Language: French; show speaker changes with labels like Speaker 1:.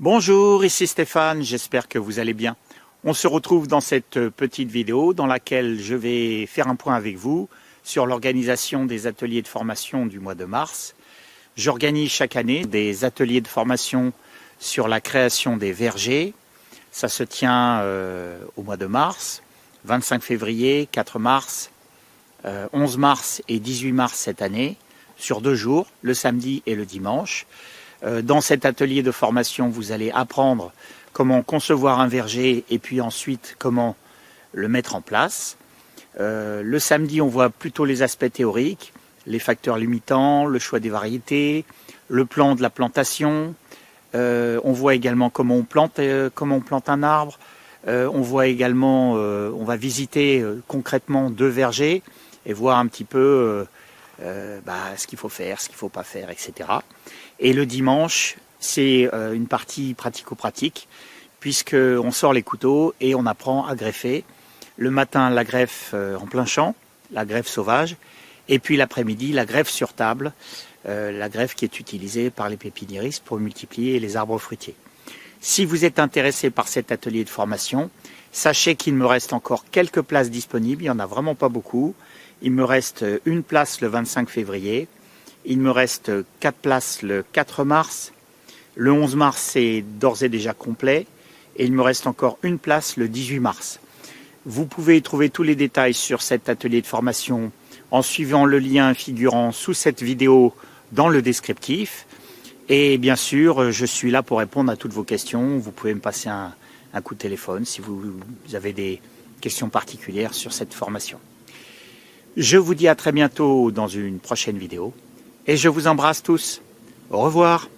Speaker 1: Bonjour, ici Stéphane, j'espère que vous allez bien. On se retrouve dans cette petite vidéo dans laquelle je vais faire un point avec vous sur l'organisation des ateliers de formation du mois de mars. J'organise chaque année des ateliers de formation sur la création des vergers. Ça se tient euh, au mois de mars, 25 février, 4 mars, 11 euh, mars et 18 mars cette année, sur deux jours, le samedi et le dimanche. Euh, dans cet atelier de formation, vous allez apprendre comment concevoir un verger et puis ensuite comment le mettre en place. Euh, le samedi, on voit plutôt les aspects théoriques, les facteurs limitants, le choix des variétés, le plan de la plantation. Euh, on voit également comment on plante, comment on plante un arbre. on voit également, on va visiter concrètement deux vergers et voir un petit peu bah, ce qu'il faut faire, ce qu'il ne faut pas faire, etc. Et le dimanche, c'est euh, une partie pratico-pratique, puisqu'on sort les couteaux et on apprend à greffer. Le matin, la greffe euh, en plein champ, la greffe sauvage, et puis l'après-midi, la greffe sur table, euh, la greffe qui est utilisée par les pépiniéristes pour multiplier les arbres fruitiers. Si vous êtes intéressé par cet atelier de formation, sachez qu'il me reste encore quelques places disponibles, il n'y en a vraiment pas beaucoup. Il me reste une place le 25 février, il me reste 4 places le 4 mars. Le 11 mars, c'est d'ores et déjà complet. Et il me reste encore une place le 18 mars. Vous pouvez trouver tous les détails sur cet atelier de formation en suivant le lien figurant sous cette vidéo dans le descriptif. Et bien sûr, je suis là pour répondre à toutes vos questions. Vous pouvez me passer un, un coup de téléphone si vous avez des questions particulières sur cette formation. Je vous dis à très bientôt dans une prochaine vidéo et je vous embrasse tous. Au revoir.